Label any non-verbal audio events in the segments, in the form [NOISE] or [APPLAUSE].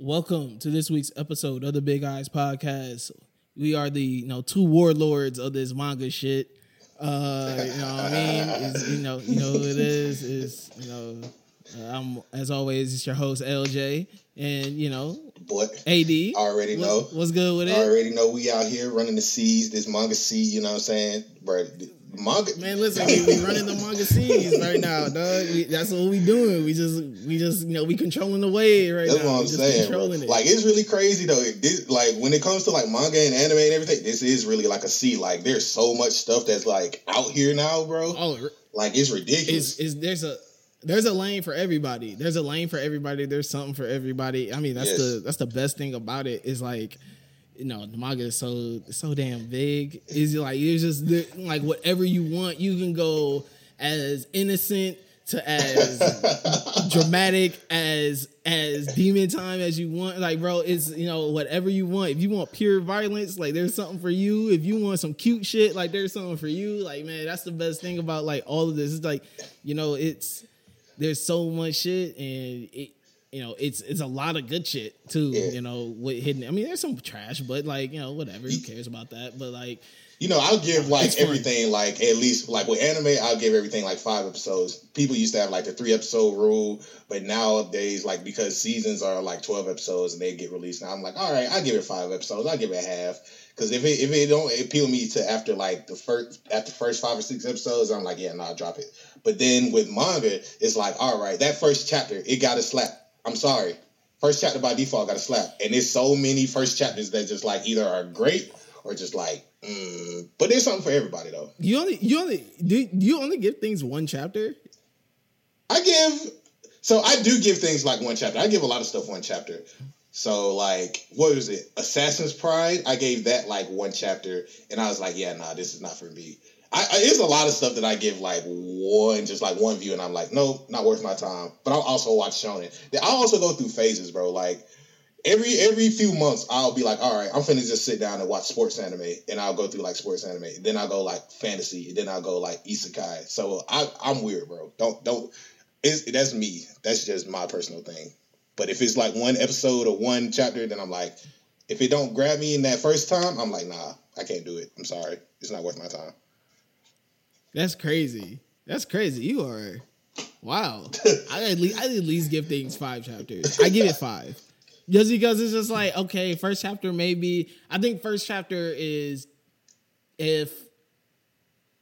Welcome to this week's episode of the Big Eyes Podcast. We are the you know two warlords of this manga shit. Uh, you know what I mean? Is you know you know who it is is you know uh, I'm as always it's your host LJ and you know Boy, AD. already What's- know. what's good with I it. already know we out here running the seas, this manga sea, you know what I'm saying? Bro, manga. Man, listen, we, we running the manga scenes right now, dog. We, that's what we doing. We just, we just, you know, we controlling the wave right That's now. what I'm just saying. Controlling it. Like it's really crazy though. It, This, like when it comes to like manga and anime and everything, this is really like a sea. Like there's so much stuff that's like out here now, bro. oh, Like it's ridiculous. is is there's a there's a lane for everybody. There's a lane for everybody. There's something for everybody. I mean, that's Yes. the that's the best thing about it is like, you know, the manga is so so damn big. Is like it's just like whatever you want, you can go as innocent to as [LAUGHS] dramatic as as demon time as you want. Like, bro, it's you know whatever you want. If you want pure violence, like there's something for you. If you want some cute shit, like there's something for you. Like, man, that's the best thing about like all of this. It's like, you know, it's there's so much shit and it. You know, it's it's a lot of good shit too. Yeah. You know, what hidden. I mean, there's some trash, but like you know, whatever. Who cares about that? But like, You know, I'll give like everything like at least like with anime, I'll give everything like five episodes. People used to have like the three episode rule, but nowadays like because seasons are like twelve episodes and they get released now, I'm like, all right, I'll give it five episodes. I'll give it half because if it if it don't appeal me to after like the first after first five or six episodes, I'm like, yeah, no, I'll drop it. But then with manga, it's like, all right, that first chapter, it got a slap. I'm sorry. First chapter by default got a slap. And there's so many first chapters that just like either are great or just like, mm. but there's something for everybody though. you only you only do do you only give things one chapter? I give, so I do give things like one chapter. I give a lot of stuff one chapter. So like, what was it? Assassin's Pride. I gave that like one chapter, and I was like, yeah, nah, this is not for me. I, I a lot of stuff that I give like one, just like one view, and I'm like, no, not worth my time. But I'll also watch Shonen. I also go through phases, bro. Like every every few months, I'll be like, all right, I'm finna just sit down and watch sports anime, and I'll go through like sports anime. Then I'll go like fantasy, and then I'll go like isekai. So I, I'm weird, bro. Don't don't. It's, that's me. That's just my personal thing. But if it's like one episode or one chapter, then I'm like, if it don't grab me in that first time, I'm like, nah, I can't do it. I'm sorry, it's not worth my time. That's crazy. That's crazy. You are wow. [LAUGHS] I at least I at least give things five chapters. I give it five. Just because it's just like, okay, first chapter maybe I think first chapter is if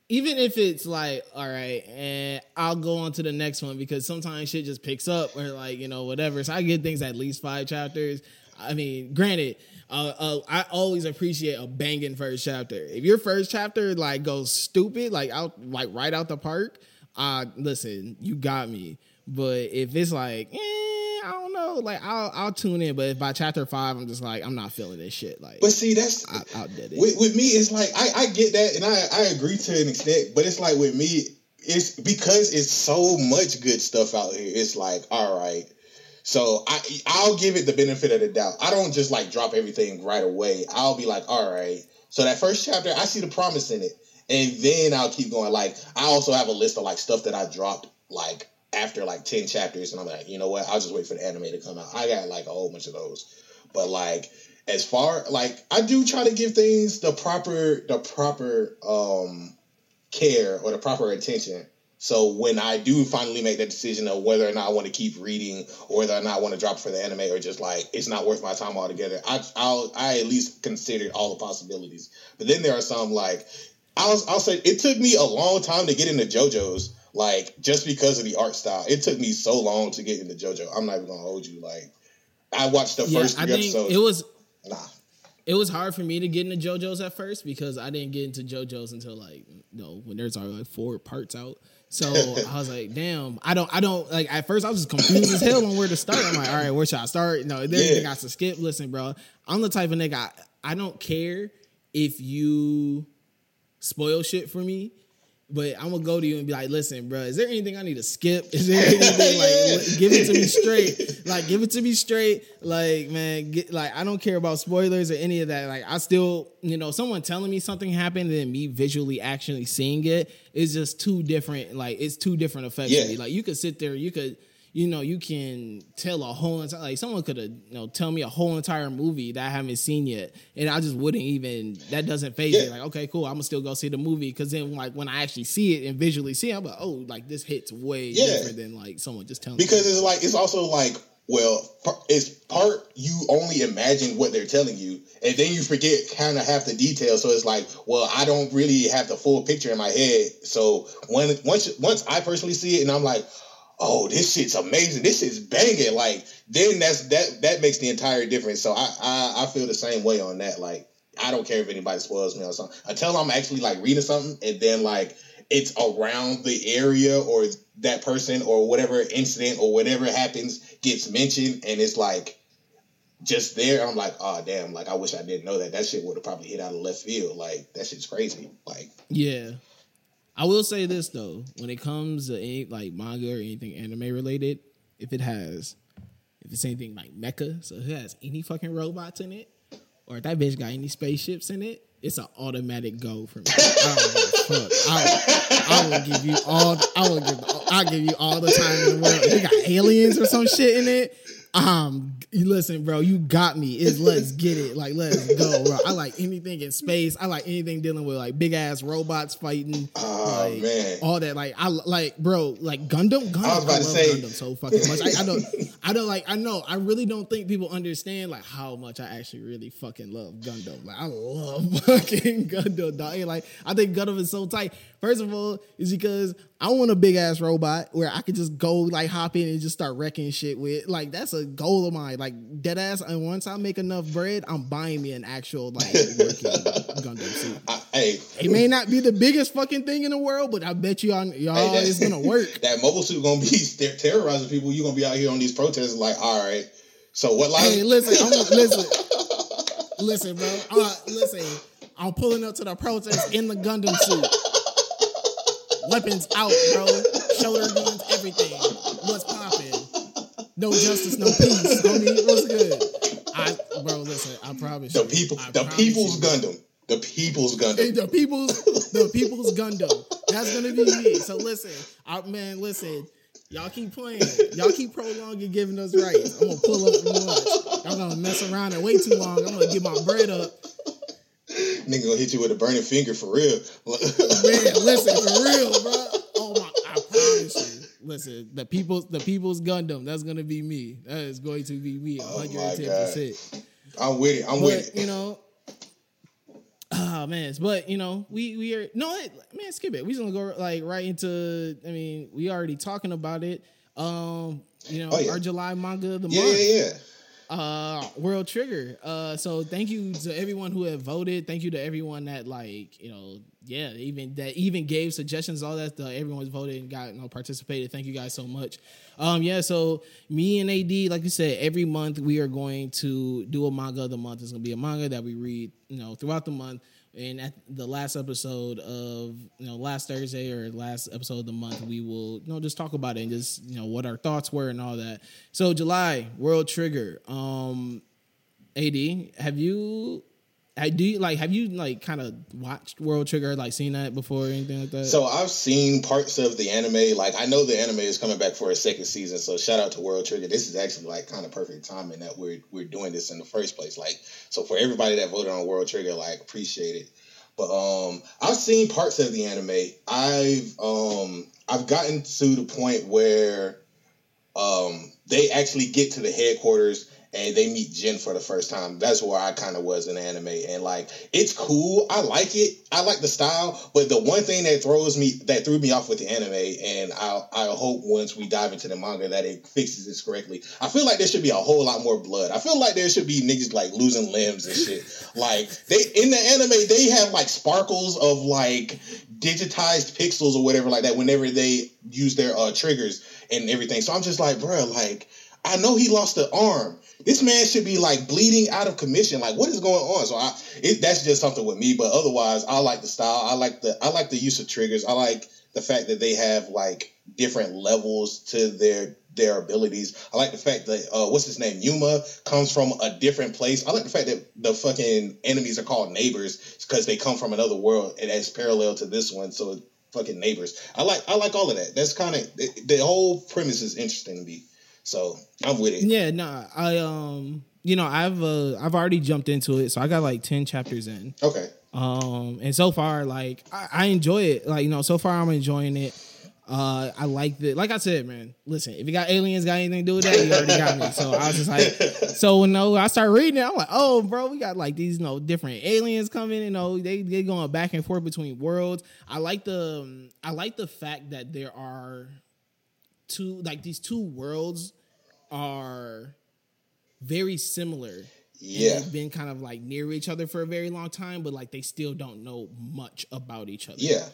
even if it's like, all right, and I'll go on to the next one because sometimes shit just picks up or like, you know, whatever. So I give things at least five chapters. I mean, granted, uh, uh, I always appreciate a banging first chapter. If your first chapter like goes stupid, like out, like right out the park, uh, listen, you got me. But if it's like, eh, I don't know, like I'll I'll tune in. But if by chapter five, I'm just like, I'm not feeling this shit. Like, But see, that's I outdid it. with, with me. It's like I, I get that, and I I agree to an extent. But it's like with me, it's because it's so much good stuff out here. It's like all right. So I I'll give it the benefit of the doubt. I don't just like drop everything right away. I'll be like, all right. So that first chapter, I see the promise in it, and then I'll keep going. Like I also have a list of like stuff that I dropped like after like ten chapters, and I'm like, you know what? I'll just wait for the anime to come out. I got like a whole bunch of those, but like as far like I do try to give things the proper the proper um care or the proper attention. So when I do finally make that decision of whether or not I want to keep reading or whether or not I want to drop for the anime or just like it's not worth my time altogether, I I'll I at least considered all the possibilities. But then there are some like I'll I'll say it took me a long time to get into JoJo's like just because of the art style. It took me so long to get into JoJo. I'm not even gonna hold you like I watched the yeah, first I three think episodes. it was nah. it was hard for me to get into JoJo's at first because I didn't get into JoJo's until like you know when there's already like four parts out. So I was like, damn, I don't, I don't like. At first, I was just confused as hell on where to start. I'm like, all right, where should I start? No, there Yeah. I should skip? Listen, bro, I'm the type of nigga. I, I don't care if you spoil shit for me. But I'm gonna go to you and be like, listen, bro, is there anything I need to skip? Is there anything like Yeah. give it to me straight? Like, give it to me straight. Like, man, get like I don't care about spoilers or any of that. Like, I still, you know, someone telling me something happened and me visually actually seeing it is just two different. Like, it's two different effects. Yeah. Like, you could sit there, you could, you know you can tell a whole entire like someone could have you know tell me a whole entire movie that I haven't seen yet, and I just wouldn't even that doesn't phase Yeah. me. Like okay, cool, I'm gonna still go see the movie because then like when I actually see it and visually see, it, I'm like oh like this hits way Yeah. different than like someone just telling me. because it's like it's also like well it's part you only imagine what they're telling you and then you forget kind of half the details so it's like well i don't really have the full picture in my head so when once once i personally see it and i'm like oh this shit's amazing. This is banging. Like then that's that that makes the entire difference. So i i, I feel the same way on that. Like i don't care if anybody spoils me or something. Until i'm actually like reading something and then like it's around the area or that person or whatever incident or whatever happens gets mentioned and it's like just there i'm like oh damn. Like i wish i didn't know that. That shit would have probably hit out of left field. Like that shit's crazy. Like Yeah. I will say this though, when it comes to any like manga or anything anime related, if it has if it's anything like mecha, so if it has any fucking robots in it, or if that bitch got any spaceships in it, it's an automatic go for me. I will give you all I will give I'll give you all the time in the world. If you got aliens or some shit in it. Um, you listen, bro. You got me. Is let's [LAUGHS] get it. Like let's go, bro. I like anything in space. I like anything dealing with like big ass robots fighting. Oh, like, man. all that. Like I like, bro. Like Gundam. Gundam. I was about to love say- Gundam so fucking much. I, I don't. [LAUGHS] I don't like. I know. I really don't think people understand like how much I actually really fucking love Gundam. Like I love [LAUGHS] fucking Gundam. Dog. And, Like I think Gundam is so tight. First of all, is because I want a big ass robot where I could just go like hop in and just start wrecking shit with. Like that's a goal of mine. Like dead ass. And once I make enough bread, I'm buying me an actual like [LAUGHS] working Gundam suit. I, hey It may not be the biggest fucking thing in the world, but I bet you on y'all Hey, that- it's gonna [LAUGHS] work. that mobile suit gonna be [LAUGHS] ter- terrorizing people you're gonna be out here on these protests like all right so what Hey, listen, I'm gonna, listen, listen, bro. Uh, listen, I'm pulling up to the protest in the Gundam suit, weapons out, bro, shoulder guns, everything. No justice, no peace, homie. What's good? I, bro, listen, I promise the you, people I the people's you. gundam the people's gundam the people's the people's Gundam. That's gonna be me. So listen, I, man, listen. Y'all keep playing. Y'all keep prolonging giving us rights. I'm gonna pull up from lunch. Y'all gonna mess around and wait too long. I'm gonna get my bread up. nigga gonna hit you with a burning finger for real Man, listen for real, bro. Oh my, I promise you. Listen, the people's the people's Gundam. That's gonna be me. That is going to be me. Oh my 110. percent i'm with it i'm with it you know, oh man, but you know, we we are no man, skip it. We just gonna go like right into. I mean, we already talking about it. Um, you know, Oh, yeah. our July manga of the yeah month, yeah yeah uh, World Trigger. Uh, so thank you to everyone who have voted. Thank you to everyone that like you know, yeah, even that even gave suggestions. All that uh, everyone's voted and got you know participated. Thank you guys so much. Um, yeah, so me and AD, like you said, every month we are going to do a manga of the month. It's gonna be a manga that we read, you know, throughout the month. And at the last episode of you know last Thursday or last episode of the month, we will you know just talk about it and just you know what our thoughts were and all that. So July World Trigger. Um, AD, have you? Do you, like have you like kind of watched World Trigger like seen that before or anything like that? So I've seen parts of the anime. Like I know the anime is coming back for a second season. So shout out to World Trigger. This is actually like kind of perfect timing that we're we're doing this in the first place. Like so for everybody that voted on World Trigger, like appreciate it. But um I've seen parts of the anime. I've um I've gotten to the point where um they actually get to the headquarters and they meet Jin for the first time. That's where I kind of was in anime, and like it's cool. I like it. I like the style, but the one thing that throws me that threw me off with the anime, and I I hope once we dive into the manga that it fixes this correctly. I feel like there should be a whole lot more blood. I feel like there should be niggas like losing limbs and shit. [LAUGHS] like they in the anime they have like sparkles of like digitized pixels or whatever like that whenever they use their uh triggers and everything. So I'm just like, bruh, like I know he lost an arm. This man should be like bleeding out of commission. Like, what is going on? So I, it, that's just something with me. But otherwise, I like the style. I like the, I like the use of triggers. I like the fact that they have like different levels to their their abilities. I like the fact that uh, what's his name, Yuma, comes from a different place. I like the fact that the fucking enemies are called neighbors because they come from another world and that's parallel to this one. So fucking neighbors. I like I like all of that. That's kind of the, the whole premise is interesting to me. So I'm with it. Yeah, no, I um, you know, I've uh, I've already jumped into it, so I got like ten chapters in. Okay. Um, and so far, like I, I enjoy it. Like you know, so far I'm enjoying it. Uh, I like the like I said, man. Listen, if you got aliens got anything to do with that, you already got me. So I was just like, [LAUGHS] so you know, I start reading it. I'm like, oh, bro, we got like these you know different aliens coming. You know, they they going back and forth between worlds. I like the um, I like the fact that there are two like these two worlds are very similar. Yeah, they've been kind of like near each other for a very long time, but like they still don't know much about each other. Yeah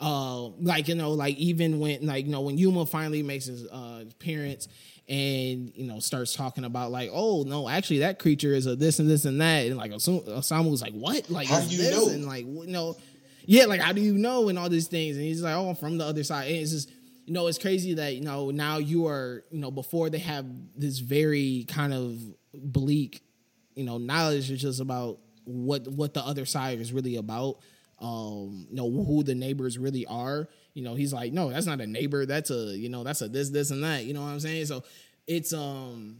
uh, like you know, like even when like you know when Yuma finally makes his uh, appearance and you know starts talking about like, oh no, actually that creature is a this and this and that, and like Osamu was like, what? Like how do you know? And like you know, yeah, like how do you know and all these things? And he's like, oh, I'm from the other side. And it's just you know, it's crazy that you know now you are you know before they have this very kind of bleak you know knowledge is just about what what the other side is really about um, you know, who the neighbors really are. You know, he's like, no, that's not a neighbor. That's a, you know, that's a this, this, and that. You know what I'm saying? So it's um,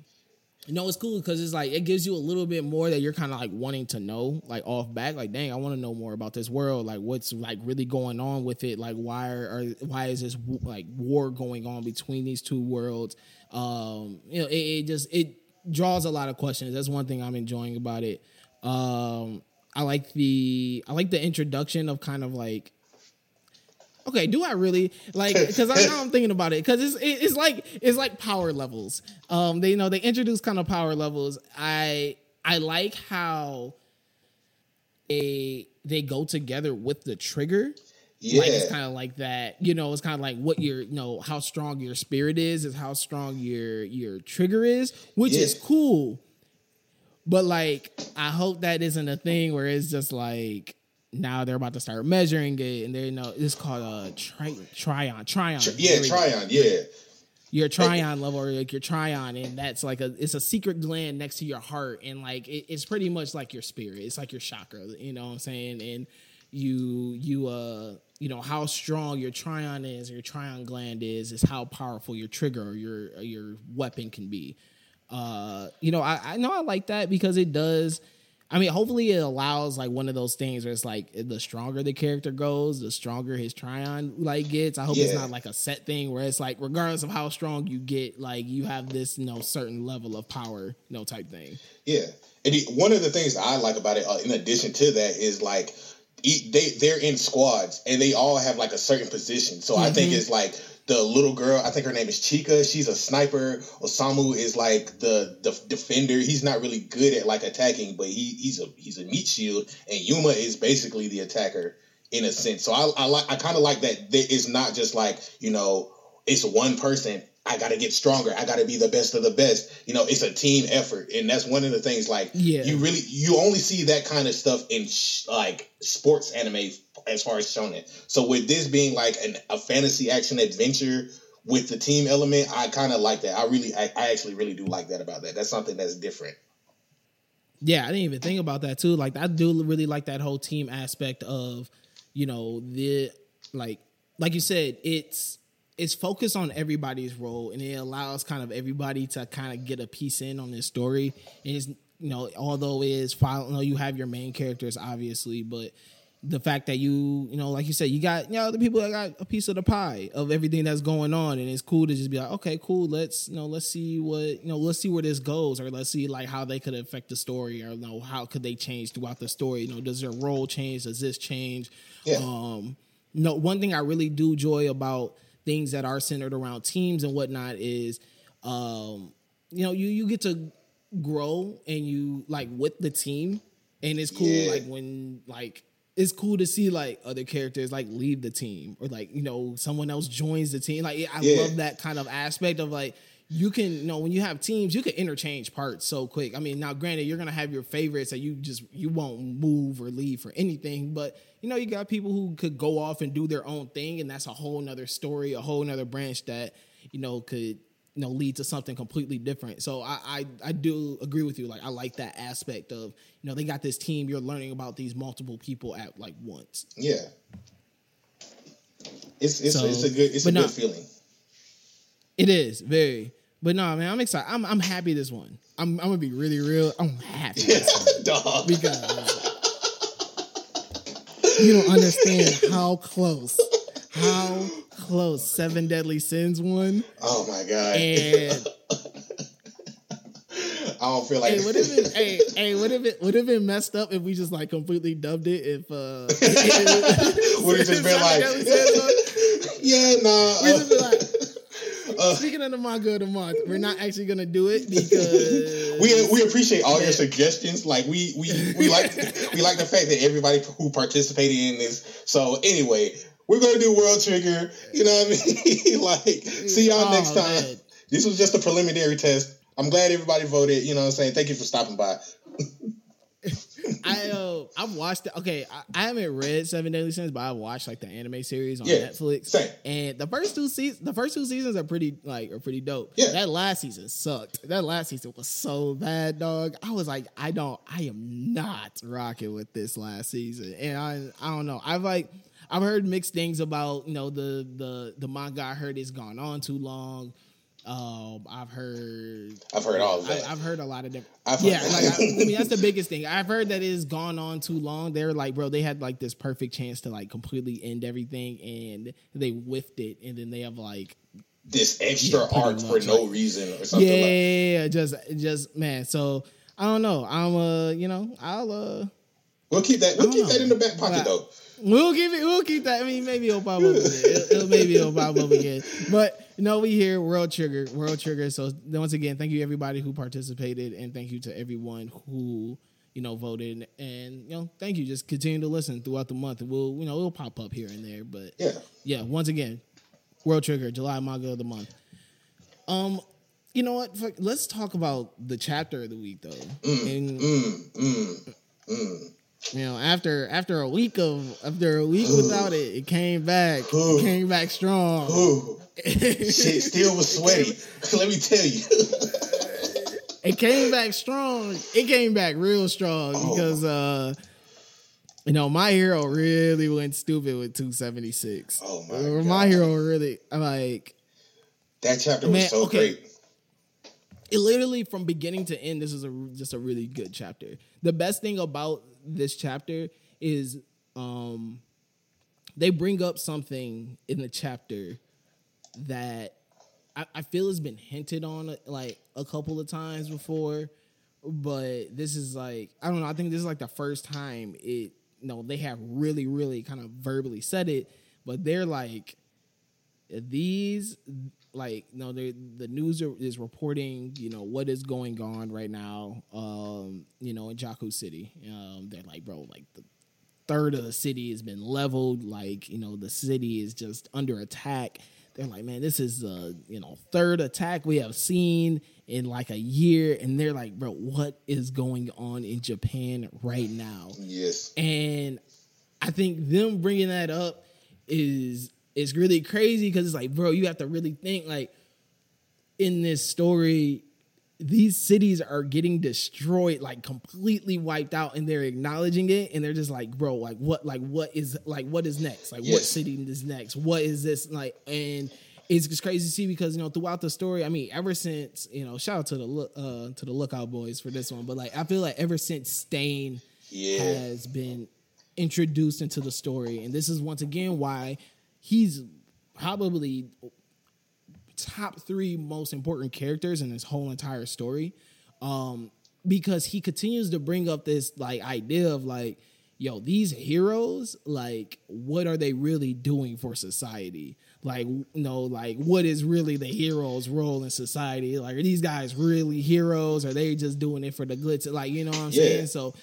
you know, it's cool because it's like it gives you a little bit more that you're kind of like wanting to know, like off back. Like, dang, I want to know more about this world. Like, what's like really going on with it? Like, why are why is this like war going on between these two worlds? Um, you know, it, it just it draws a lot of questions. That's one thing I'm enjoying about it. Um, I like the I like the introduction of kind of like okay do i really like [LAUGHS] because i know i'm thinking about it because it's it's like it's like power levels um they you know they introduce kind of power levels i i like how they they go together with the trigger yeah. Like it's kind of like that, you know. It's kind of like what your, you know, how strong your spirit is, is how strong your your trigger is, which yeah. is cool. But like, I hope that isn't a thing where it's just like now they're about to start measuring it, and they know it's called a tri- trion, trion. Yeah, trion. Yeah. Your trion level, or like your trion, and that's like a it's a secret gland next to your heart, and like it, it's pretty much like your spirit. It's like your chakra. You know what I'm saying? And you you uh you know how strong your trion is, your trion gland is, is how powerful your trigger or your or your weapon can be. Uh, you know, I, I know I like that because it does. I mean, hopefully it allows like one of those things where it's like the stronger the character goes, the stronger his trion like gets. I hope yeah. it's not like a set thing where it's like regardless of how strong you get, like you have this you know certain level of power, you know, type thing. Yeah, and one of the things I like about it, uh, in addition to that, is like they they're in squads and they all have like a certain position. So mm-hmm. I think mm-hmm. it's like the little girl, I think her name is Chika. She's a sniper. Osamu is like the, the defender. He's not really good at like attacking, but he, he's a he's a meat shield. And Yuma is basically the attacker in a sense. So I, I like I kind of like that. It's not just like you know it's one person. I got to get stronger. I got to be the best of the best. You know, it's a team effort, and that's one of the things. Like, yeah. you really you only see that kind of stuff in sh- like sports anime as far as shonen. So with this being like an, a fantasy action adventure with the team element, I kind of like that. I really, I, I actually really do like that about that. That's something that's different. Yeah, I didn't even think about that too. Like I do really like that whole team aspect of, you know, the like like you said, it's it's focused on everybody's role and it allows kind of everybody to kind of get a piece in on this story. And it's you know, although it is know, you have your main characters obviously, but the fact that you, you know, like you said, you got, you know, the people that got a piece of the pie of everything that's going on, and it's cool to just be like, okay, cool, let's, you know, let's see what, you know, let's see where this goes, or let's see like how they could affect the story, or you know, how could they change throughout the story? You know, does their role change? Does this change? Yeah. Um, you know, one thing I really do joy about things that are centered around teams and whatnot is, um, you know, you you get to grow and you like with the team, and it's cool yeah. like when like it's cool to see like other characters like leave the team or like you know someone else joins the team. Like I yeah. love that kind of aspect of like you can you know when you have teams you can interchange parts so quick. I mean now granted you're gonna have your favorites that you just you won't move or leave for anything, but you know you got people who could go off and do their own thing and that's a whole nother story, a whole nother branch that you know could you know lead to something completely different. So I, I I do agree with you. Like I like that aspect of you know they got this team. You're learning about these multiple people at like once. Yeah. It's it's, So, it's a good it's a but good feeling. It is very, but no, man, I'm excited. I'm I'm happy this one. I'm I'm gonna be really real. I'm happy this one [LAUGHS] Dog. because you don't understand how close, how close Seven Deadly Sins won, Oh my god. and [LAUGHS] I don't feel like hey, would have been hey hey would have been would have been messed up if we just like completely dubbed it if uh [LAUGHS] [LAUGHS] would have just been like, Deadly Sins won. yeah, nah. We uh, just like, uh, speaking of the manga of the month, we're not actually gonna do it because we we appreciate all your suggestions. Like we we we like we like the fact that everybody who participated in this. So anyway, we're gonna do World Trigger. You know what I mean? [LAUGHS] like, see y'all Oh, next time. man. This was just a preliminary test. I'm glad everybody voted. You know what I'm saying? Thank you for stopping by. [LAUGHS] I uh, I've watched it. Okay, I, I haven't read Seven Deadly Sins, but I've watched like the anime series on Yeah, Netflix. same. And the first two seasons, the first two seasons are pretty like are pretty dope. Yeah. That last season sucked. That last season was so bad, dog. I was like, I don't, I am not rocking with this last season, and I I don't know. I've like. I've heard mixed things about you know the the the manga. I heard it's gone on too long. Um, I've heard I've heard all of I, that. I've heard a lot of different. I've yeah, heard- like I, I mean, that's the biggest thing. I've heard that it's gone on too long. They're like, bro, they had like this perfect chance to like completely end everything, and they whiffed it, and then they have like, this extra Yeah, art for much, no reason or yeah, like. yeah, yeah, just, just man. So I don't know. I'm uh, you know, I'll uh, We'll keep that. We'll keep don't that in the back pocket though. We'll keep it. We'll keep that. I mean, maybe it'll pop up again. It'll, it'll maybe it'll pop up again. But you know, we here World Trigger, World Trigger. So once again, thank you everybody who participated, and thank you to everyone who you know voted. And you know, thank you. Just continue to listen throughout the month, we'll you know it'll pop up here and there. But Yeah. yeah, once again, World Trigger, July manga of the month. Um, you know what? Fuck, Let's talk about the chapter of the week though. and Mm, mm, mm. You know, after after a week of after a week without it, it came back. Ooh. It came back strong. [LAUGHS] Shit still was sweaty. [LAUGHS] Let me tell you. It came back strong. It came back real strong Oh. because uh you know, my hero really went stupid with 276. Oh my Uh, God. My hero really like That chapter was so okay. great. it literally from beginning to end this is a just a really good chapter the best thing about this chapter is um they bring up something in the chapter that I, I feel has been hinted on like a couple of times before but this is like i don't know i think this is like the first time it know they have really really kind of verbally said it but they're like these like you know the news are, is reporting you know what is going on right now um you know in Jaku City. Um they're like bro like the third of the city has been leveled. Like you know the city is just under attack. They're like man this is a you know third attack we have seen in like a year. And they're like bro what is going on in Japan right now? Yes. and I think them bringing that up is is really crazy because it's like, bro, you have to really think like in this story, these cities are getting destroyed, like completely wiped out, and they're acknowledging it, and they're just like, bro, like what, like what is, like what is next? Like what city is next? What is this like? And it's just crazy to see because you know throughout the story, I mean, ever since you know, shout out to the look uh, to the Lookout Boys for this one, but like I feel like ever since Stain Yeah. has been introduced into the story. And this is once again why he's probably top three most important characters in this whole entire story. Um, because he continues to bring up this like idea of like, yo, these heroes, like, what are they really doing for society? Like, you know, like what is really the hero's role in society? Like, are these guys really heroes? Are they just doing it for the glitz? Like, you know what I'm Yeah. saying? So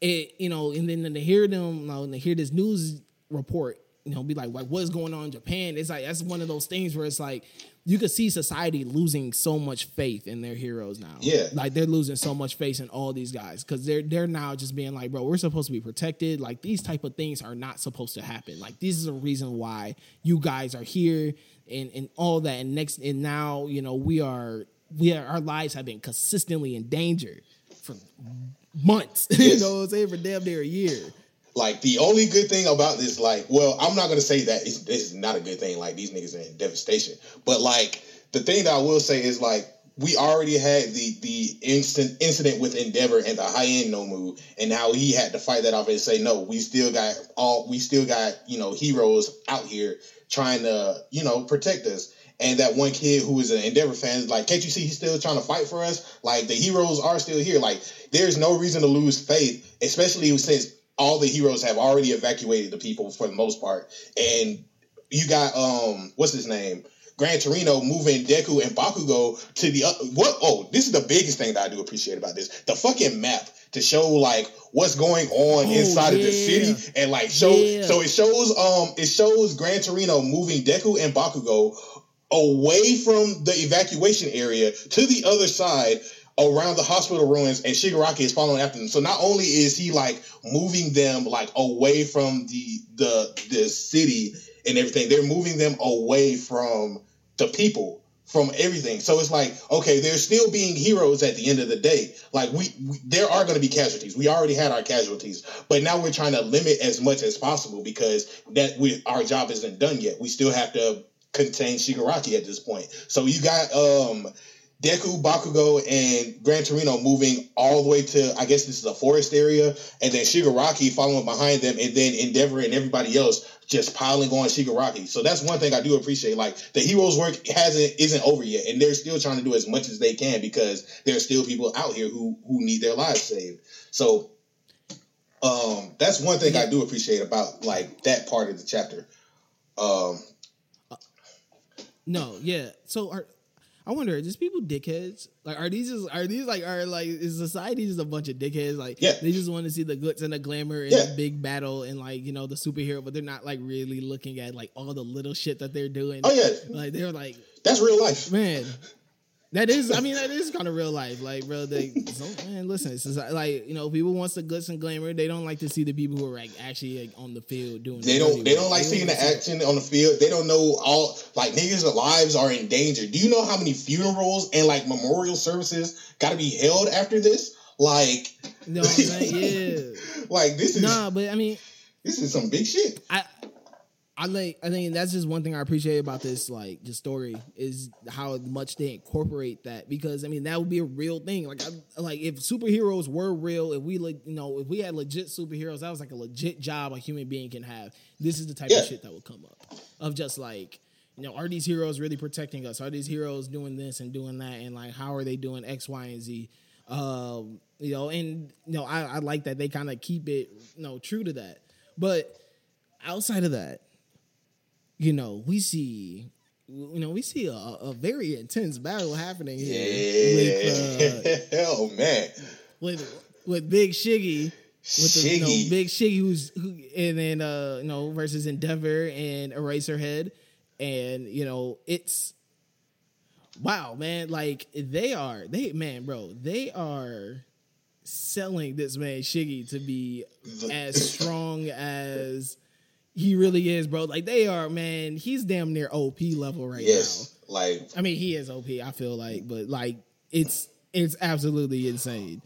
it, you know, and then to hear them, you know, and to hear this news report, you know, be like, like what's going on in Japan? It's like that's one of those things where it's like you could see society losing so much faith in their heroes now. Yeah. like they're losing so much faith in all these guys because they're they're now just being like, bro, we're supposed to be protected. Like these type of things are not supposed to happen. Like this is a reason why you guys are here and and all that. And next and now, you know, we are we are our lives have been consistently in danger for months. [LAUGHS] you know what I'm saying? For damn near a year. Like the only good thing about this, like, well, I'm not gonna say that it's, this is not a good thing. Like these niggas in devastation, but like the thing that I will say is like we already had the the instant incident with Endeavor and the high end Nomu, and how he had to fight that off and say, no, we still got all we still got you know heroes out here trying to you know protect us. And that one kid who is an Endeavor fan is like, can't you see he's still trying to fight for us? Like the heroes are still here. Like there's no reason to lose faith, especially since all the heroes have already evacuated the people for the most part. And you got um what's his name? Gran Torino moving Deku and Bakugo to the uh, what? Oh, this is the biggest thing that I do appreciate about this: the fucking map to show like what's going on Oh, inside of the city and like show. Yeah. So it shows um it shows Gran Torino moving Deku and Bakugo away from the evacuation area to the other side around the hospital ruins and Shigaraki is following after them. So not only is he like moving them like away from the the the city and everything, they're moving them away from the people, from everything. So it's like, okay, they're still being heroes at the end of the day. Like we, we there are going to be casualties. We already had our casualties, but now we're trying to limit as much as possible because that we our job isn't done yet. We still have to contain Shigaraki at this point. So you got um Deku, Bakugo, and Gran Torino moving all the way to I guess this is a forest area, and then Shigaraki following behind them, and then Endeavor and everybody else just piling on Shigaraki. So that's one thing I do appreciate. Like the heroes' work hasn't isn't over yet, and they're still trying to do as much as they can because there's still people out here who who need their lives saved. So um that's one thing I do appreciate about like that part of the chapter. Um No, yeah. So are I wonder, are these people dickheads? Like, are these just are these like are like is society just a bunch of dickheads? Like, Yeah. they just want to see the glitz and the glamour and Yeah. the big battle and like you know the superhero, but they're not like really looking at like all the little shit that they're doing. oh yeah, Like they're like, that's real life. man, that is. I mean, that is kind of real life. Like, bro, they so, man, listen, it's like you know, people wants the glitz and glamour. They don't like to see the people who are like actually like, on the field doing. They don't. They don't like seeing the action on the field. They don't know all like niggas' lives are in danger. Do you know how many funerals and like memorial services got to be held after this? Like, no, know I'm saying? [LAUGHS] Yeah. like this is Nah, but I mean, this is some big shit. I I like I think that's just one thing I appreciate about this like the story is how much they incorporate that because I mean that would be a real thing. Like I, like if superheroes were real if we like you know if we had legit superheroes that was like a legit job a human being can have. This is the type Yeah. of shit that would come up of just like you know are these heroes really protecting us? Are these heroes doing this and doing that? And like how are they doing X Y and Z? Um you know and you know I, I like that they kind of keep it you know true to that. But outside of that, you know, we see, you know, we see a, a very intense battle happening here with, uh, [LAUGHS] oh man, with with Big Shiggy, with the you know, Shiggy. Big Shiggy who's who, and then uh, you know versus Endeavor and Eraserhead, and you know it's wow, man, like they are they man, bro, they are selling this man Shiggy to be as [COUGHS] strong as he really is, bro. Like they are, man. He's damn near OP level right yes, like. I mean, he is OP. I feel like, but like it's it's absolutely insane.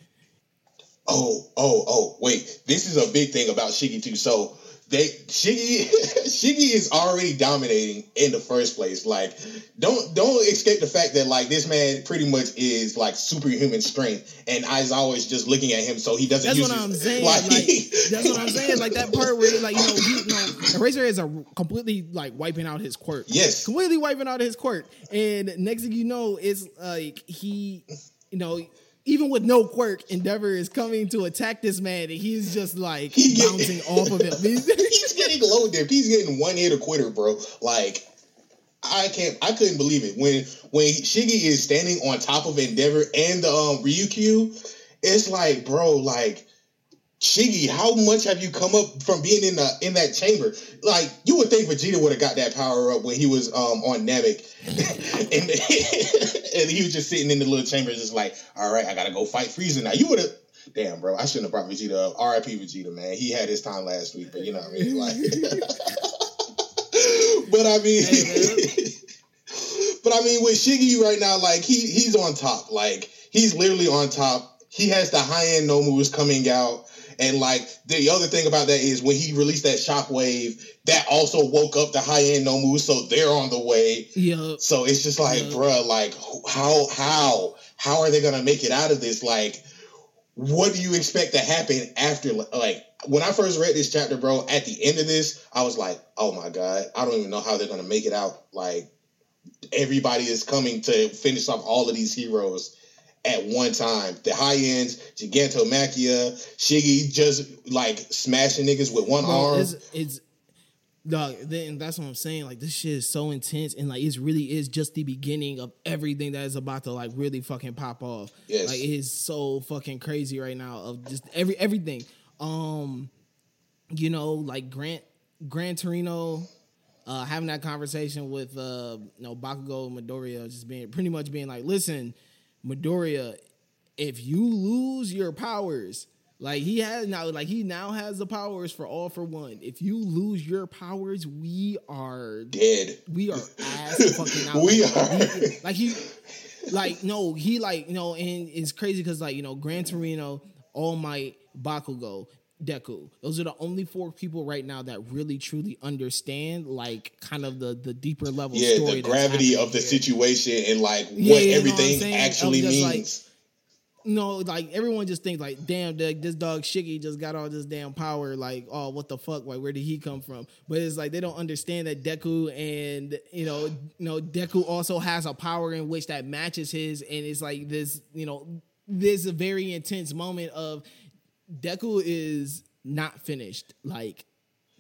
Oh, oh, oh, wait. This is a big thing about Shiggy too. So they Shiggy [LAUGHS] Shiggy is already dominating in the first place. Like, don't don't escape the fact that like this man pretty much is like superhuman strength, and I was always just looking at him so he doesn't. That's what his- I'm [LAUGHS] saying. Like, [LAUGHS] that's what I'm saying. Like that part where like you know, he, you know, Eraser is a completely like wiping out his quirk. Yes. completely wiping out his quirk. And next thing you know, it's like he, you know. Even with no quirk, Endeavor is coming to attack this man, and he's just like He get- bouncing off of him. [LAUGHS] he's getting low dipped. He's getting one hit a quitter, bro. Like I can't. I couldn't believe it when when Shiggy is standing on top of Endeavor and the um, Ryukyu. It's like, bro, like Shiggy, how much have you come up from being in the in that chamber? Like you would think Vegeta would have got that power up when he was um on Namek, [LAUGHS] and [LAUGHS] and he was just sitting in the little chamber, just like, all right, I gotta go fight Frieza now. You would have. Damn, bro, I shouldn't have brought Vegeta up. R.I.P. Vegeta, man. He had his time last week, but you know what I mean. Like, [LAUGHS] but I mean, but I mean, with Shiggy right now, like he he's on top. Like he's literally on top. He has the high end Nomus coming out, And like the other thing about that is when he released that shockwave, that also woke up the high end Nomu, so they're on the way. Yeah. So it's just like, Yeah. bruh, like how how how are they gonna make it out of this? Like, what do you expect to happen after? Like when I first read this chapter, bro, at the end of this, I was like, oh my god, I don't even know how they're gonna make it out. Like everybody is coming to finish off all of these heroes at one time. The high ends, Gigantomachia, Shiggy just like smashing niggas with one Bro, arm. it's, it's dog. Then that's what I'm saying. Like this shit is so intense, and like it really is just the beginning of everything that is about to like really fucking pop off. Yes. like it is so fucking crazy right now of just every everything. Um, you know, like Gran Gran Torino. Uh, having that conversation with uh, you know Bakugo and Midoriya, just being pretty much being like, listen, Midoriya, if you lose your powers, like he has now, like he now has the powers for all for one. If you lose your powers, we are Dead. we are [LAUGHS] ass fucking out. We Like, are. he- like he, like no, he like you know, and it's crazy because like you know, Gran Torino, All Might, Bakugo, Deku. Those are the only four people right now that really truly understand like kind of the the deeper level. Yeah, story the gravity of the here. situation and like Yeah, what know what everything saying? Actually just like- means. No, like everyone just thinks like, damn, this dog Shiggy just got all this damn power. Like, oh, what the fuck? Like, where did he come from? But it's like they don't understand that Deku and you know, you know, Deku also has a power in which that matches his, and it's like this, you know, this is a very intense moment of Deku is not finished like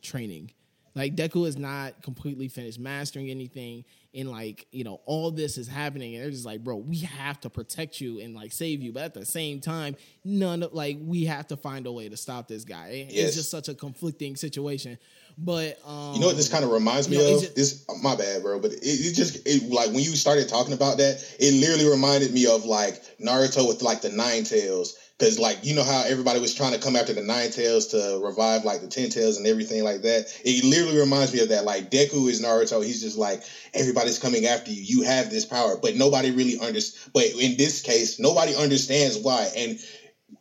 training. Like Deku is not completely finished mastering anything, and like you know all this is happening, and they're just like, bro, we have to protect you and like save you, but at the same time, none of like we have to find a way to stop this guy. It- Yes. It's just such a conflicting situation. But um, You know what this kind of reminds me you know, of? just- this my bad, bro, but it, it just it, like when you started talking about that, it literally reminded me of like Naruto with like the Nine Tails. Cause like you know how everybody was trying to come after the Nine Tails to revive like the Ten Tails and everything like that. It literally reminds me of that. Like Deku is Naruto. He's just like everybody's coming after you. You have this power, but nobody really understands. But in this case, nobody understands why. And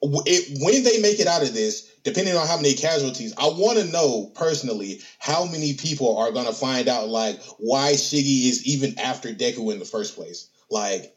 it, when they make it out of this, depending on how many casualties, I want to know personally how many people are going to find out like why Shiggy is even after Deku in the first place. Like,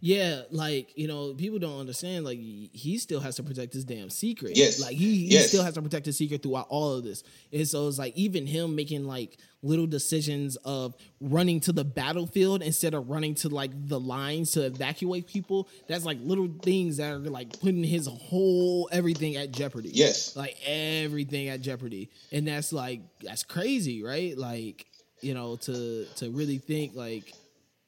Yeah, like you know, people don't understand. Like he still has to protect his damn secret. Yes. like he, he Yes. still has to protect his secret throughout all of this. And so it's like even him making like little decisions of running to the battlefield instead of running to like the lines to evacuate people. That's like little things that are like putting his whole everything at jeopardy. Yes. like everything at jeopardy, and that's like that's crazy, right? Like you know to to really think like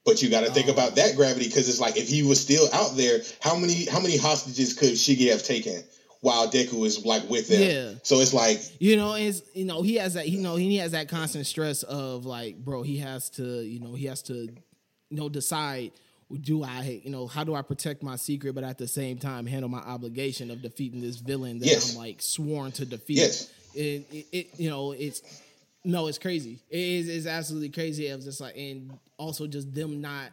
but you got to think Um, about that gravity because it's like if he was still out there, how many how many hostages could Shiggy have taken while Deku is like with them? Yeah. So it's like You know, it's you know he has that you know he has that constant stress of like, bro, he has to you know he has to you know decide do I you know how do I protect my secret, but at the same time handle my obligation of defeating this villain that Yes. I'm like sworn to defeat. Yes. It, it, it you know it's no, it's crazy. It is it's absolutely crazy. Of just like and also just them not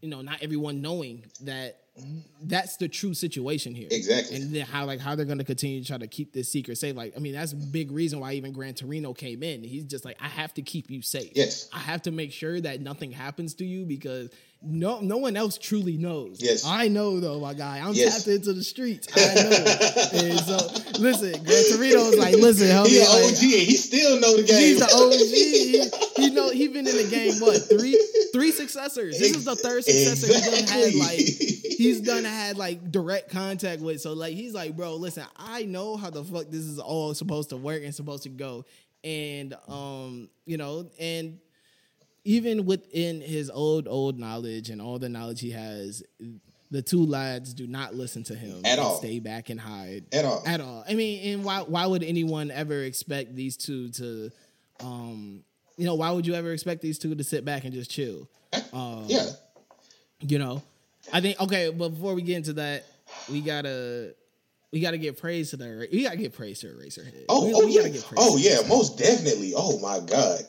you know not everyone knowing that that's the true situation here Exactly. and then how like how they're going to continue to try to keep this secret safe like i mean that's a big reason why even gran torino came in he's just like i have to keep you safe Yes. i have to make sure that nothing happens to you because no no one else truly knows Yes. i know though my guy i'm Yes. tapped into the streets i know [LAUGHS] and so listen gran like listen help he me an OG and he still know the game. He's an OG. He, he know he been in the game. What three three successors? This is the third successor he's done had Exactly. like he's done had like direct contact with. So like he's like, bro, listen, I know how the fuck this is all supposed to work and supposed to go, and um, you know, and even within his old old knowledge and all the knowledge he has. The two lads do not listen to him At all. Stay back and hide At all. at all. I mean, and why why would anyone ever expect these two to, um, you know, why would you ever expect these two to sit back and just chill? [LAUGHS] Um, yeah. You know, I think okay, but before we get into that, we gotta we gotta give praise to the we gotta give praise to Eraserhead. Oh, we, oh we yeah. gotta give praise. Oh yeah, most definitely. Oh my god.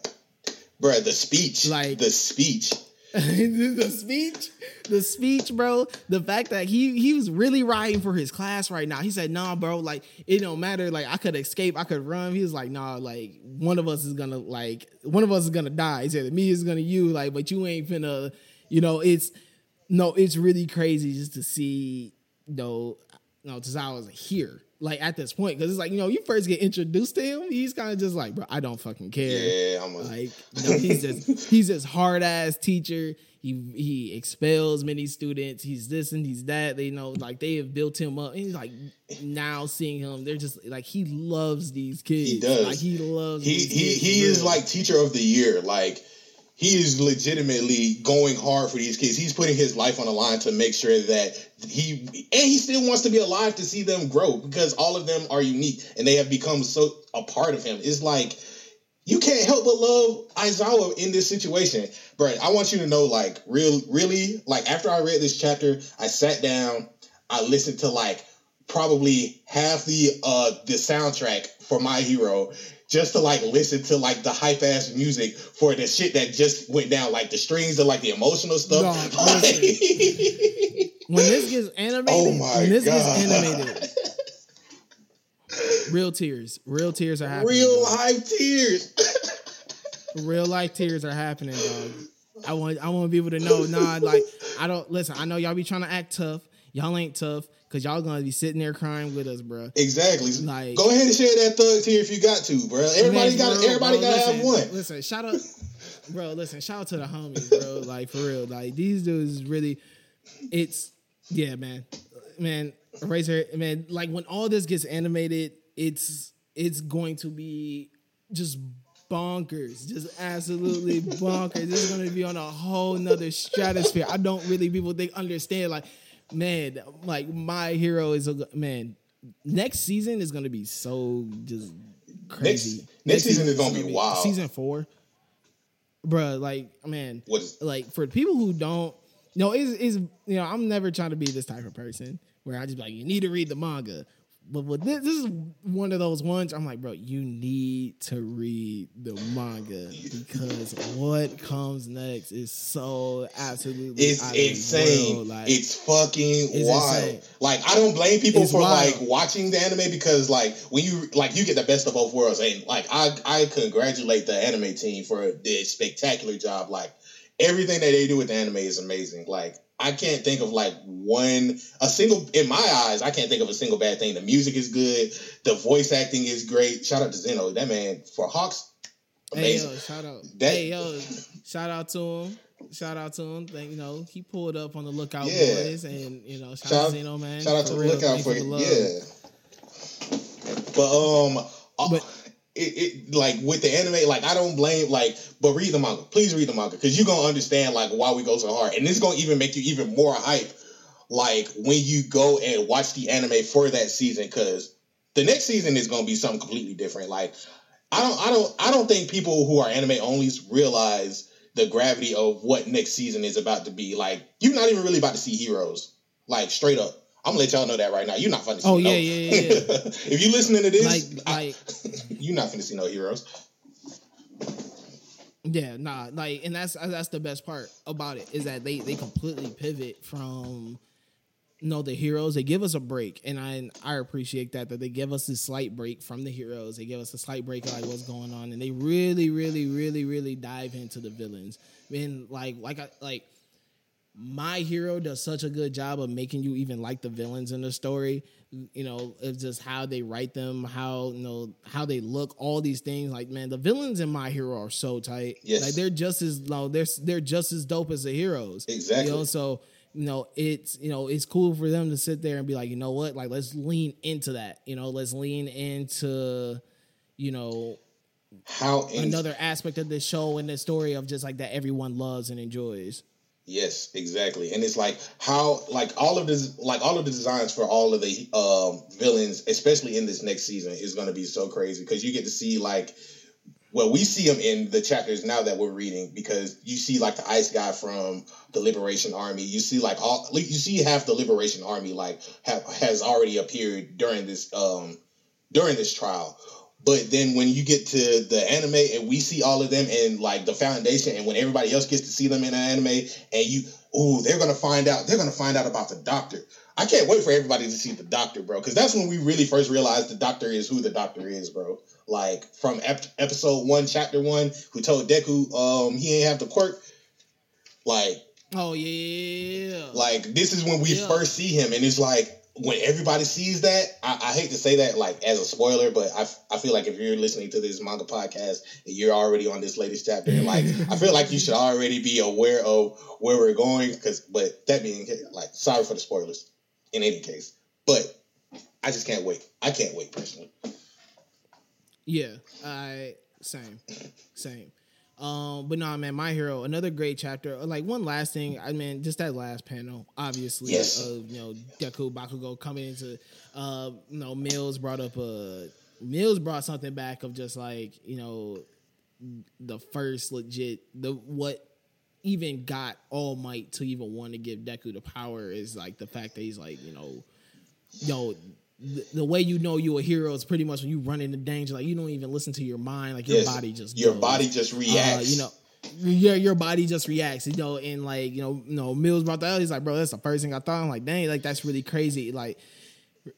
Bruh, the speech. Like- the speech. [LAUGHS] the speech, the speech, bro. The fact that he he was really riding for his class right now. He said, "Nah, bro. Like it don't matter. Like I could escape. I could run." He was like, "Nah. Like one of us is gonna like one of us is gonna die." He said, "Me is gonna you. Like, but you ain't finna. You know, it's no. It's really crazy just to see. You know, no, Tozawa was here." Like at this point, because it's like you know, you first get introduced to him, he's kind of just like, bro, I don't fucking care. Yeah, I'm a, Like know, he's just [LAUGHS] he's this hard ass teacher. He he expels many students. He's this and he's that. They know like they have built him up. And he's like now seeing him, they're just like he loves these kids. He does. Like he loves. he these he kids he is like teacher of the year. Like he is legitimately going hard for these kids. He's putting his life on the line to make sure that he and he still wants to be alive to see them grow because all of them are unique and they have become so a part of him. It's like you can't help but love Aizawa in this situation. But I want you to know, like, real really, like after I read this chapter, I sat down, I listened to like probably half the uh the soundtrack for My Hero just to like listen to like the hype ass music for the shit that just went down, like the strings and like the emotional stuff. Dog, [LAUGHS] when this gets [LAUGHS] oh animated, oh my when this god! gets animated, [LAUGHS] real tears, real tears are happening. Real dog. hype tears. real life tears are happening, dog. I want I want people to know, nah, like I don't listen. I know y'all be trying to act tough. Y'all ain't tough because y'all gonna be sitting there crying with us, bro. exactly. Like- Go ahead and share that thug tear if you got to, bro. Everybody got everybody got to have one. Listen, shout out, [LAUGHS] bro. Listen, shout out to the homies, bro. Like for real, like these dudes really. It's yeah, man, man. Razor, man. Like when all this gets animated, it's it's going to be just bonkers, just absolutely bonkers. This is going to be on a whole nother stratosphere. I don't really people think understand. Like, man, like my hero is a man. Next season is to be so just crazy. next season is gonna be wild. Season four, bruh. Like, man, What is like for people who don't no is is you know i'm never trying to be this type of person where i just be like you need to read the manga but with this, this is one of those ones i'm like bro you need to read the manga because what comes next is so absolutely It's out of the insane. like, it's fucking It's wild. insane. Like I don't blame people It's for wild. like watching the anime because like when you like you get the best of both worlds and like I I congratulate the anime team for the spectacular job. Like everything that they do with the anime is amazing. Like I can't think of like one a single in my eyes. I can't think of a single bad thing. The music is good. The voice acting is great. Shout out to Zeno. That man for Hawks, hey amazing. yo shout out That- hey yo shout out to him Shout out to him. Thank you know he pulled up on the lookout Yeah. boys, and you know shout, Shout- out to Zeno man. Shout out to the real. lookout Thanks for it. love. Yeah. But um uh, But- it, it like with the anime, like I don't blame like but read the manga. Please read the manga because you're gonna understand like why we go so hard. And is gonna even make you even more hype like when you go and watch the anime for that season because the next season is gonna be something completely different. Like I don't I don't I don't think people who are anime onlys realize the gravity of what next season is about to be. Like you're not even really about to see heroes. Like straight up. I'm gonna let y'all know that right now. You're not finna see Oh, no. yeah, yeah, yeah, yeah. [LAUGHS] if you listening to this, Like I- like [LAUGHS] you're not finna see no heroes. Yeah, nah, like, and that's that's the best part about it is that they they completely pivot from you know the heroes. They give us a break, and I I appreciate that that they give us this slight break from the heroes. They give us a slight break of like what's going on, and they really, really, really, really dive into the villains. And like like I like my hero does such a good job of making you even like the villains in the story you know it's just how they write them how you know how they look all these things. Like man the villains in my hero are so tight. Yes. like they're just as no they're they're just as dope as the heroes. Exactly. you know so you know it's you know it's cool for them to sit there and be like you know what? Like let's lean into that. You know let's lean into you know How another aspect of this show and the story of just like that everyone loves and enjoys Yes, exactly. And it's like how like all of this like all of the designs for all of the um villains, especially in this next season, is gonna be so crazy because you get to see like well, we see them in the chapters now that we're reading because you see like the ice guy from the Liberation Army. You see like all you see half the Liberation Army like have, has already appeared during this um during this trial. But then when you get to the anime and we see all of them in like the foundation, and when everybody else gets to see them in an anime, and you, oh, they're gonna find out, they're gonna find out about the doctor. I can't wait for everybody to see the doctor, bro, because that's when we really first realized the doctor is who the doctor is, bro. Like from ep- episode one, chapter one, who told Deku um he ain't have the quirk. Like, oh yeah, like this is when we Yeah. first see him, and it's like when everybody sees that. I, I hate to say that like as a spoiler, but I, f- I feel like if you're listening to this manga podcast and you're already on this latest chapter, like [LAUGHS] I feel like you should already be aware of where we're going. Because, but that being like, sorry for the spoilers. In any case, but I just can't wait. I can't wait personally. Yeah, I same, same. Um, but nah, man, my hero, another great chapter. Like one last thing, I mean, just that last panel, obviously, Yes. of you know Deku Bakugo coming into, uh, you know, Mills brought up a Mills brought something back of just like you know, the first legit the what even got All Might to even want to give Deku the power is like the fact that he's like you know, yo. The, the way you know you're a hero is pretty much when you run into danger. Like you don't even listen to your mind. Like your Yes, body just your goes. body just Uh, reacts. you know, your your body just reacts. You know, and like you know, you know, Mills brought that. up. He's like, bro, that's the first thing I thought. I'm like, dang, like that's really crazy. Like,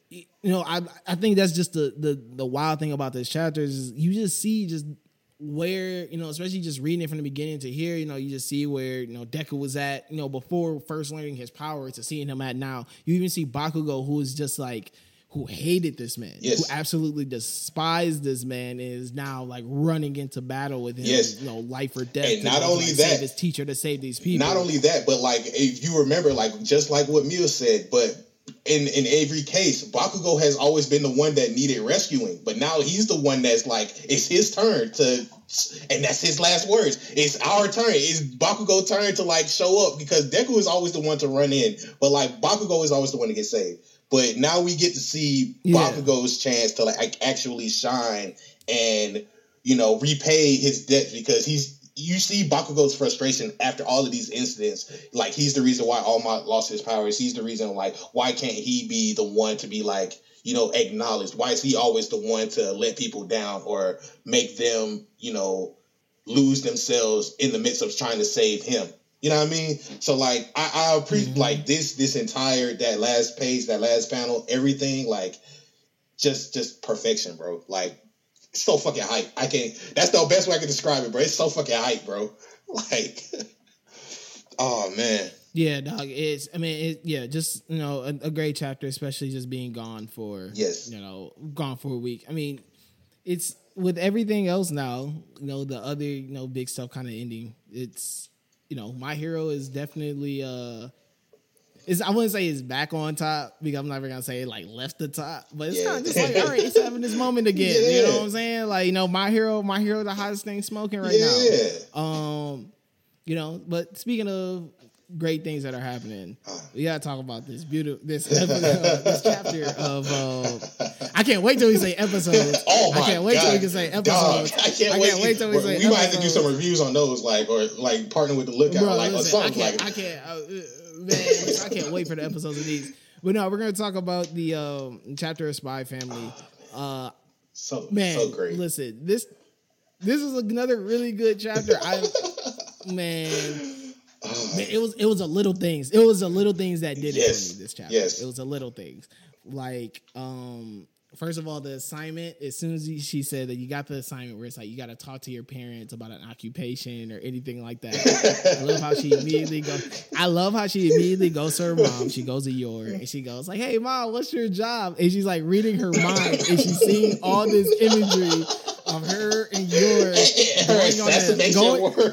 you know, I I think that's just the the the wild thing about this chapter is you just see just where you know, especially just reading it from the beginning to here. You know, you just see where you know Deku was at. You know, before first learning his power to seeing him at now. You even see Bakugo, who is just like. Who hated this man? Yes. Who absolutely despised this man is now like running into battle with him. Yes. You know, life or death. And not only that- his teacher to save these people. Not only that, but like if you remember, like just like what Mia said, but in in every case, Bakugo has always been the one that needed rescuing, but now he's the one that's like it's his turn to, and that's his last words. It's our turn. It's Bakugo turn to like show up because Deku is always the one to run in, but like Bakugo is always the one to get saved. But now we get to see Yeah. Bakugo's chance to like actually shine and you know repay his debt because he's you see Bakugo's frustration after all of these incidents. Like he's the reason why All Might lost his powers. He's the reason like why can't he be the one to be like you know acknowledged? Why is he always the one to let people down or make them you know lose themselves in the midst of trying to save him? You know what I mean? So like I, I appreciate Mhm. like this this entire that last page that last panel everything like just just perfection, bro. Like so fucking hype. I can't. That's the best way I can describe it, bro. It's so fucking hype, bro. [LAUGHS] Like, [LAUGHS] oh man, Yeah, dog. It's I mean, it, yeah, just you know, a, a great chapter, especially just being gone for Yes. you know, gone for a week. I mean, it's with everything else now. You know, the other you know big stuff kind of ending. It's you know, my hero is definitely uh. Is I wouldn't say it's back on top because I'm never gonna say it like left the top, but it's Yeah. kind of just like all right, it's having this moment again. You know what I'm saying? Like you know, my hero, my hero, the hottest thing smoking right now. Um, you know, but speaking of great things that are happening, Uh. we gotta talk about this beautiful this episode, this chapter of. Uh, I can't wait till we say episodes. Oh my I can't wait God. till we can say Dog, episodes. I can't I wait. can't wait till we say we might have to do some reviews on those, like or like partner with the lookout, Bro, like or listen, I something can't. like. I can't. Uh, uh, man, I can't wait for the episodes of these. But no, we're gonna talk about the um, chapter of Spy Family. Uh, so man, so great. listen, this this is another really good chapter. I man. Oh, it was it was a little things. It was a little things that did it for me this chapter. Yes. It was a little things. Like um first of all the assignment as soon as she said that you got the assignment where it's like you got to talk to your parents about an occupation or anything like that. I love how she immediately goes I love how she immediately goes to her mom. She goes to Yor and she goes like, "Hey mom, what's Yor job?" And she's like reading her mind and she's seeing all this imagery of her and your [LAUGHS] going on assassination going-.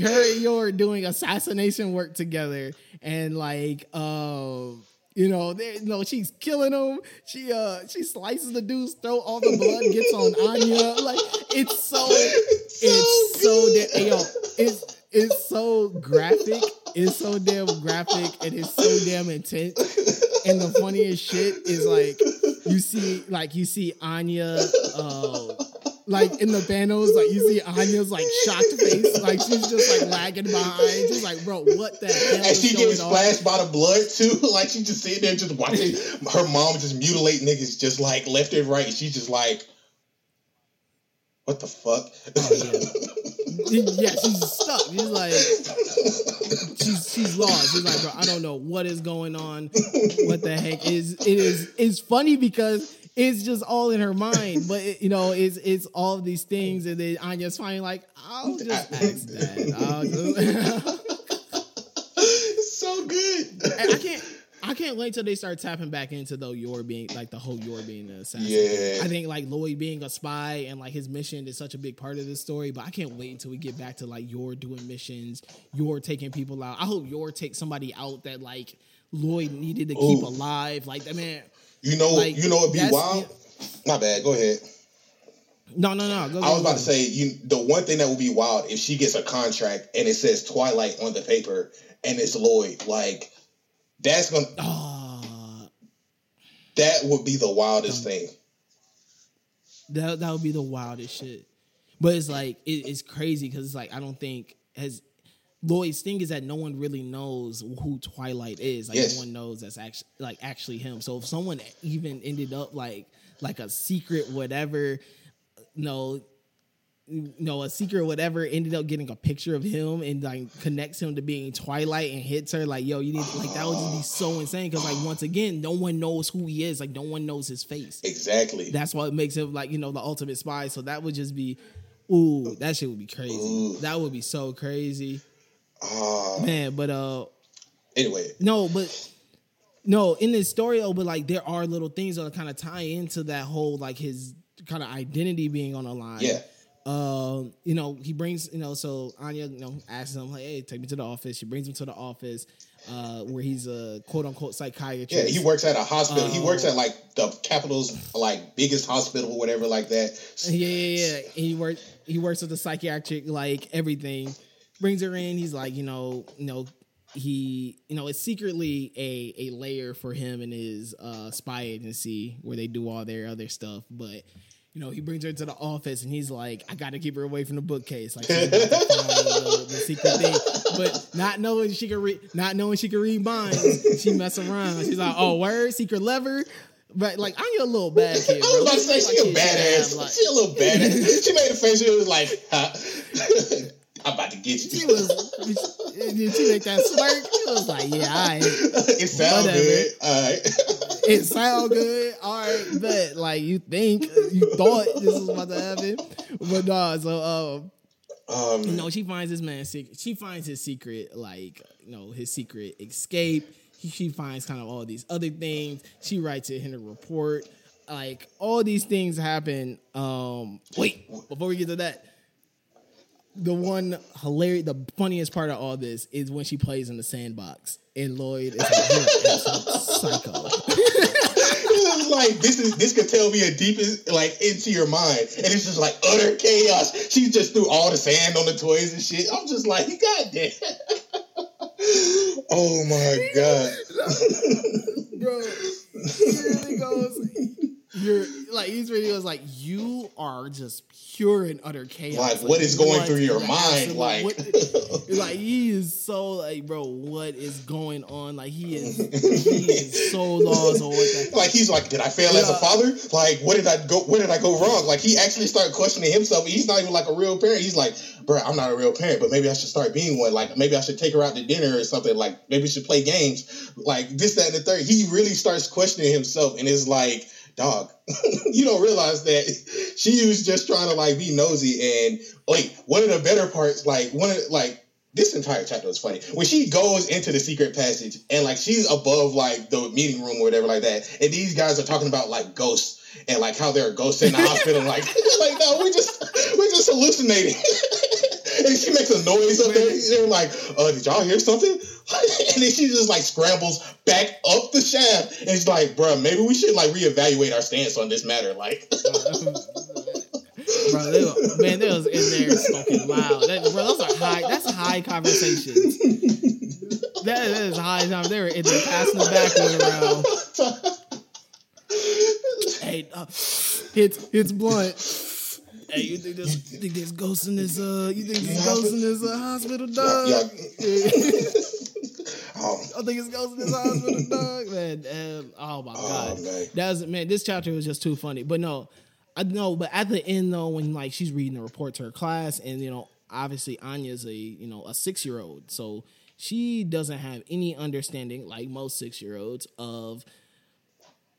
Her and Yor doing assassination work together and like um you know, they, you know, she's killing him. She uh she slices the dude's throat, all the blood gets on Anya. Like it's so [LAUGHS] it's so good. damn yo, it's it's so graphic. It's so damn graphic and it's so damn intense. And the funniest shit is like you see like you see Anya uh like in the panels, like you see Anya's like shocked face, like she's just like lagging behind, just like, bro, what the hell? And she getting splashed by the blood too. [LAUGHS] like she's just sitting there just watching her mom just mutilate niggas just like left and right. She's just like, what the fuck? Oh, yeah. [LAUGHS] yeah, she's stuck. She's like, she's she's lost. She's like, bro, I don't know what is going on. What the heck is it? Is it's funny because it's just all in her mind. But it, you know, [LAUGHS] it's it's all these things, and then Anya's finally like, I'll just ask that. I'll [LAUGHS] it's so good. And I can't. I can't wait till they start tapping back into though Yor being like the whole Yor being an assassin. Yeah. I think like Lloyd being a spy and like his mission is such a big part of this story. But I can't wait until we get back to like Yor doing missions, Yor taking people out. I hope Yor takes somebody out that like Lloyd needed to keep Ooh. alive. Like that man. You know, Like, you know, it'd be wild. My bad. Go ahead. No, no, no. Go, I was about go. to say, you the one thing that would be wild if she gets a contract and it says Twilight on the paper and it's Lloyd. Like that's gonna Oh, that would be the wildest thing. that that would be the wildest shit. But it's like it, it's crazy because it's like I don't think as Lloyd's thing is that no one really knows who Twilight is. Like Yes. no one knows that's actually like actually him. So if someone even ended up like like a secret whatever, no. No, a secret whatever ended up getting a picture of him and like connects him to being Twilight and hits her like, yo, you need like that would just be so insane because like once again, no one knows who he is, like no one knows his face Exactly. that's what makes him like you know the ultimate spy. So that would just be, ooh, that shit would be crazy. Ooh. That would be so crazy, Ah, man. But uh, anyway, no, but no, in this story though, but like there are little things that kind of tie into that whole like his kind of identity being on the line. yeah. Um, you know, he brings, you know, so Anya, you know, asks him, like, hey, take me to the office. She brings him to the office, uh, where he's a quote unquote psychiatrist. Yeah, he works at a hospital. he Oh. works at like the capital's like biggest hospital, or whatever, like that. Yeah, yeah, yeah. He works. He works with the psychiatric, like everything. Brings her in. He's like, you know, you know, he, you know, it's secretly a a layer for him and his uh, spy agency where they do all their other stuff. But you know, he brings her to the office and he's like, I got to keep her away from the bookcase, like she's about to find the, the secret thing. But not knowing she can read, not knowing she can read minds, she mess around. She's like, oh, word, secret lever. But like, I'm your little bad kid. I Bro. was about to say she a badass. have, like- she a little badass. she made a face. She was like, huh. "I'm about to get you." she was did she make that smirk? She was like, yeah, all right. [LAUGHS] it sounds good. All right. [LAUGHS] It sound good. All right, but like you think you thought this was about to happen. But nah, so um um, you know, she finds this man secret. She finds his secret, like you know, his secret escape. He, she finds kind of all these other things. She writes it in a report. Like all these things happen. Um, wait, before we get to that, the one hilarious, the funniest part of all this is when she plays in the sandbox, and Lloyd is like, "You're psycho." [LAUGHS] Like this is this could tell me a deepest like into your mind, and it's just like utter chaos. She just threw all the sand on the toys and shit. I'm just like, God damn. [LAUGHS] oh my god. bro. [LAUGHS] He really goes. You're like he's really goes like you are just pure and utter chaos. Like, what is going through your mind? Like- what- [LAUGHS] like he is so like, bro, what is going on? Like he is, he is so lost on what. [LAUGHS] Like he's like, did I fail as a father? Like, what did I go? Where did I go wrong? Like he actually started questioning himself. He's not even like a real parent. He's like, bro, I'm not a real parent, but maybe I should start being one. Like maybe I should take her out to dinner or something. Like maybe should play games. Like this, that, and the third. He really starts questioning himself, and is like, dog, [LAUGHS] you don't realize that she was just trying to like be nosy. And wait, one of the better parts, like one of like this entire chapter was funny when she goes into the secret passage and like she's above like the meeting room or whatever like that, and these guys are talking about like ghosts and like how there are ghosts in the [LAUGHS] hospital. Like, [LAUGHS] like no, we just we're just hallucinating. And she makes a noise up there. They're like, uh, "Did y'all hear something?" [LAUGHS] and then she just like scrambles back up the shaft, and she's like, "Bruh, maybe we should like reevaluate our stance on this matter." Like, Bro, they were, man, they was in there smoking loud. That, bro, those are high. That's high conversations. That, that is high time. They were in there passing the backwood around. [LAUGHS] Hey, uh, it's hits blunt. Hey, you think there's, you think there's ghosts in this? Uh, you think there's ghosts in this uh, hospital, dog? Yeah, [LAUGHS] oh, I think it's ghosts in this hospital, dog. Man, um, oh my Oh, god, man. that was man. This chapter was just too funny. But no, I know. But at the end though, when like she's reading the report to her class, and you know, obviously Anya's a you know a six year old, so she doesn't have any understanding, like most six year olds, of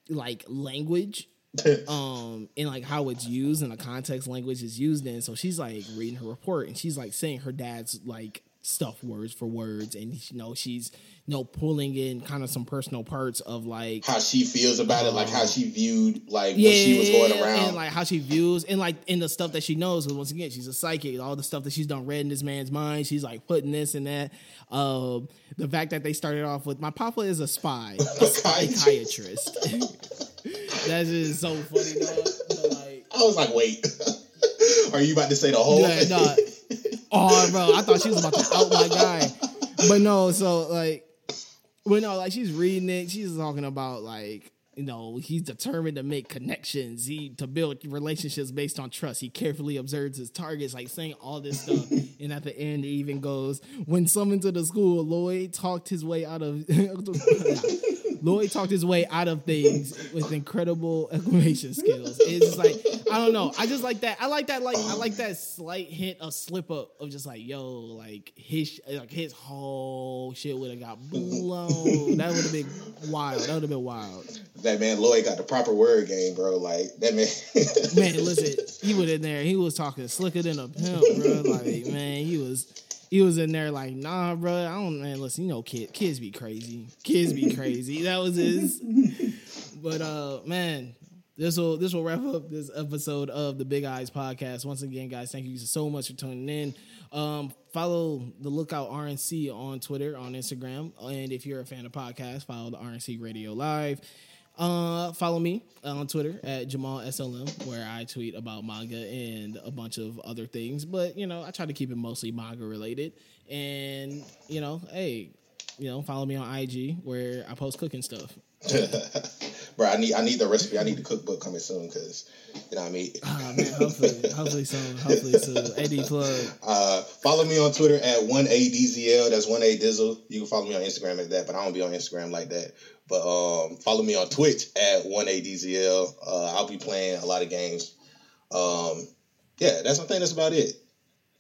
like language [LAUGHS] um and like how it's used and the context language is used in. So she's like reading her report and she's like saying her dad's like stuff words for words. And you know she's you know pulling in kind of some personal parts of like how she feels about it, like how she viewed like when she was going around. and like how she views and like in the stuff that she knows. Because once again she's a psychic. All the stuff that she's done read in this man's mind she's like putting this and that. Um the fact that they started off with my papa is a spy [LAUGHS] a psychiatrist [LAUGHS] that's just so funny dog. But, like I was like, wait, [LAUGHS] are you about to say the whole yeah, thing? no. [LAUGHS] Oh, bro, I thought she was about to out my guy, but no. So like, but no, like she's reading it. She's talking about like you know he's determined to make connections. He to build relationships based on trust. He carefully observes his targets, like saying all this stuff. [LAUGHS] and at the end, it even goes when summoned to the school. Lloyd talked his way out of. Lloyd talked his way out of things with incredible [LAUGHS] exclamation skills. It's just like I don't know. I just like that. I like that. Like I like that slight hint of slip up of just like yo, like his like his whole shit would have got blown. that would have been wild. That would have been wild. That man Lloyd got the proper word game, bro. Like that man. Man, listen, he was in there. He was talking slicker than a pimp, bro. Like man, he was. He was in there like, nah, bro. I don't, man. Listen, you know, kid, kids be crazy. Kids be crazy. That was his. But uh, man, this will this will wrap up this episode of the Big Eyes podcast. Once again, guys, thank you so much for tuning in. Um, follow the Lookout RNC on Twitter, on Instagram, and if you're a fan of podcasts, follow the RNC Radio Live. Uh, follow me on Twitter at Jamal SLM, where I tweet about manga and a bunch of other things. But you know, I try to keep it mostly manga related. And you know, hey, you know, follow me on IG where I post cooking stuff. [LAUGHS] bro, I need I need the recipe. I need the cookbook coming soon because you know what I mean. Ah man, hopefully, hopefully soon, hopefully soon. AD plug. [LAUGHS] Uh, follow me on Twitter at one adZL. That's one a Dizzle. You can follow me on Instagram at that, but I don't be on Instagram like that. But um, follow me on Twitch at one adZL. Uh, I'll be playing a lot of games. Um, yeah, that's I think that's about it.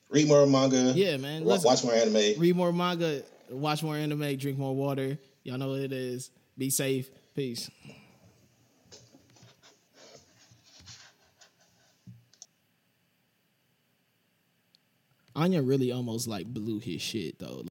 Read more manga. Yeah, man. wa- Watch more anime. read more manga, watch more anime, drink more water. Y'all know what it is. Be safe. Peace. Anya really almost like blew his shit though.